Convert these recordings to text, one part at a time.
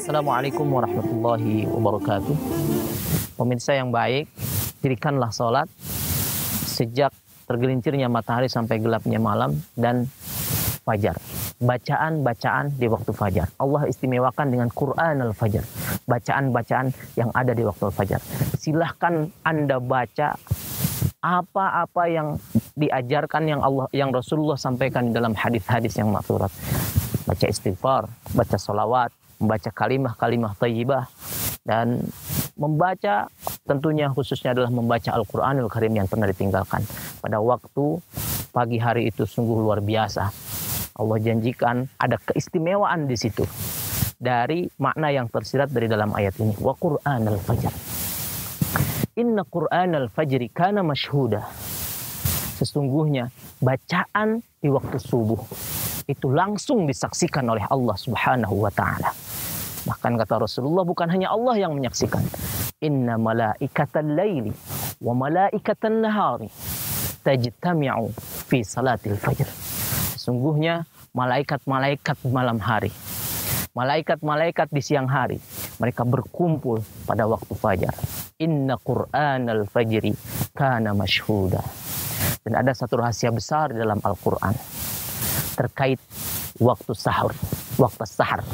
Assalamualaikum warahmatullahi wabarakatuh. Pemirsa yang baik, dirikanlah sholat sejak tergelincirnya matahari sampai gelapnya malam dan fajar. Bacaan-bacaan di waktu fajar. Allah istimewakan dengan Quran al-Fajar. Bacaan-bacaan yang ada di waktu fajar. Silahkan Anda baca apa-apa yang diajarkan yang Allah yang Rasulullah sampaikan dalam hadis-hadis yang maksurat. Baca istighfar, baca solawat, membaca kalimah-kalimah tayyibah dan membaca tentunya khususnya adalah membaca Al-Qur'anul Karim yang pernah ditinggalkan pada waktu pagi hari itu sungguh luar biasa Allah janjikan ada keistimewaan di situ dari makna yang tersirat dari dalam ayat ini. Wa Qur'an al-fajr. Inna Qur'an al-fajri kana mashhuda. Sesungguhnya bacaan di waktu subuh itu langsung disaksikan oleh Allah Subhanahu wa taala. Bahkan kata Rasulullah bukan hanya Allah yang menyaksikan. Inna malaikatan laili wa malaikatan nahari tajtami'u fi salatil fajr Sesungguhnya malaikat-malaikat malam hari, malaikat-malaikat di siang hari, mereka berkumpul pada waktu fajar. Inna Qur'an al-fajri kana mashhuda. Dan ada satu rahasia besar dalam Al-Quran terkait waktu sahur, waktu sahar.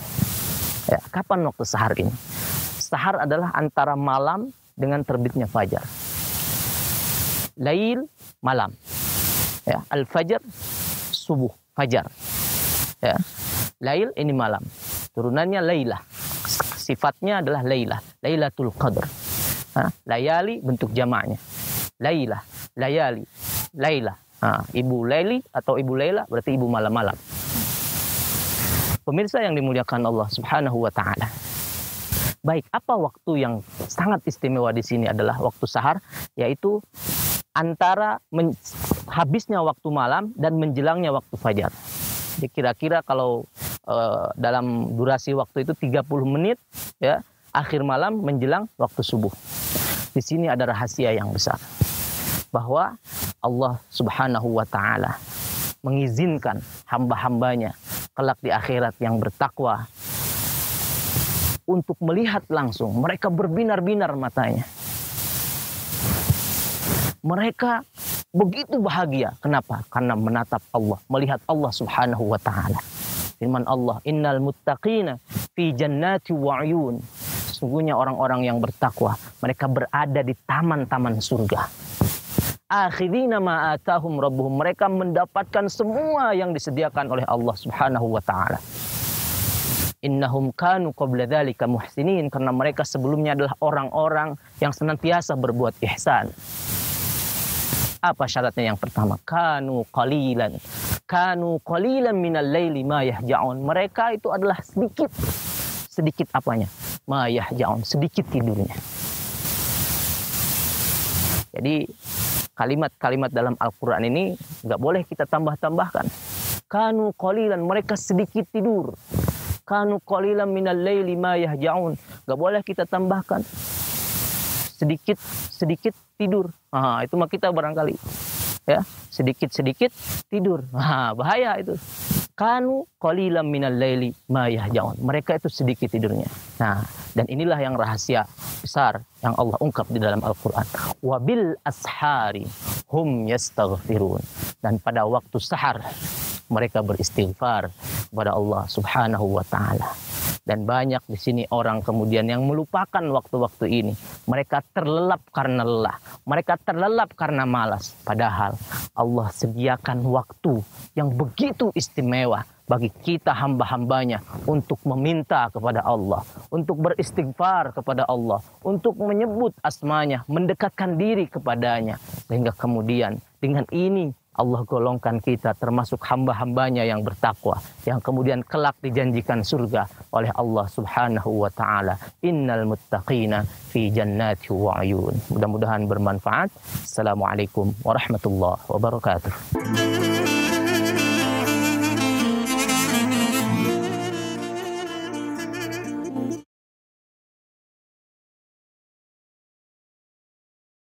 Ya, kapan waktu sahar ini? Sahar adalah antara malam dengan terbitnya fajar. Lail malam. Ya, al-fajr subuh, fajar. Ya. Lail ini malam. Turunannya Lailah. Sifatnya adalah Lailah. Lailatul Qadr. Ha? Layali bentuk jamaknya. Lailah, layali, Lailah. Ibu Laili atau ibu Laila berarti ibu malam-malam. Pemirsa yang dimuliakan Allah Subhanahu wa taala. Baik, apa waktu yang sangat istimewa di sini adalah waktu sahar yaitu antara habisnya waktu malam dan menjelangnya waktu fajar. Jadi kira-kira kalau uh, dalam durasi waktu itu 30 menit ya, akhir malam menjelang waktu subuh. Di sini ada rahasia yang besar. Bahwa Allah Subhanahu wa taala mengizinkan hamba-hambanya kelak di akhirat yang bertakwa untuk melihat langsung mereka berbinar-binar matanya mereka begitu bahagia. Kenapa? Karena menatap Allah, melihat Allah Subhanahu wa taala. Firman Allah, "Innal muttaqina fi jannati wa uyun." Sesungguhnya orang-orang yang bertakwa, mereka berada di taman-taman surga. Akhirina ma atahum rabbuhum. Mereka mendapatkan semua yang disediakan oleh Allah Subhanahu wa taala. Innahum kanu qabla dzalika muhsinin karena mereka sebelumnya adalah orang-orang yang senantiasa berbuat ihsan. Apa syaratnya yang pertama? Kanu qalilan. Kanu qalilan minal laili ma yahja'un. Mereka itu adalah sedikit. Sedikit apanya? Ma yahja'un. Sedikit tidurnya. Jadi kalimat-kalimat dalam Al-Quran ini nggak boleh kita tambah-tambahkan. Kanu qalilan. Mereka sedikit tidur. Kanu qalilan minal laili ma yahja'un. Nggak boleh kita tambahkan sedikit sedikit tidur. Nah, itu mah kita barangkali ya sedikit sedikit tidur. Nah, bahaya itu. Kanu qalilan minal laili ma yahjaun. Mereka itu sedikit tidurnya. Nah, dan inilah yang rahasia besar yang Allah ungkap di dalam Al-Qur'an. Wabil ashari hum yastaghfirun. Dan pada waktu sahar mereka beristighfar kepada Allah Subhanahu wa taala. Dan banyak di sini orang kemudian yang melupakan waktu-waktu ini. Mereka terlelap karena lelah. Mereka terlelap karena malas. Padahal Allah sediakan waktu yang begitu istimewa bagi kita hamba-hambanya untuk meminta kepada Allah, untuk beristighfar kepada Allah, untuk menyebut asmanya, mendekatkan diri kepadanya. Sehingga kemudian dengan ini Allah golongkan kita termasuk hamba-hambanya yang bertakwa yang kemudian kelak dijanjikan surga oleh Allah Subhanahu wa taala. Innal muttaqina fi jannati wa ayun. Mudah-mudahan bermanfaat. Assalamualaikum warahmatullahi wabarakatuh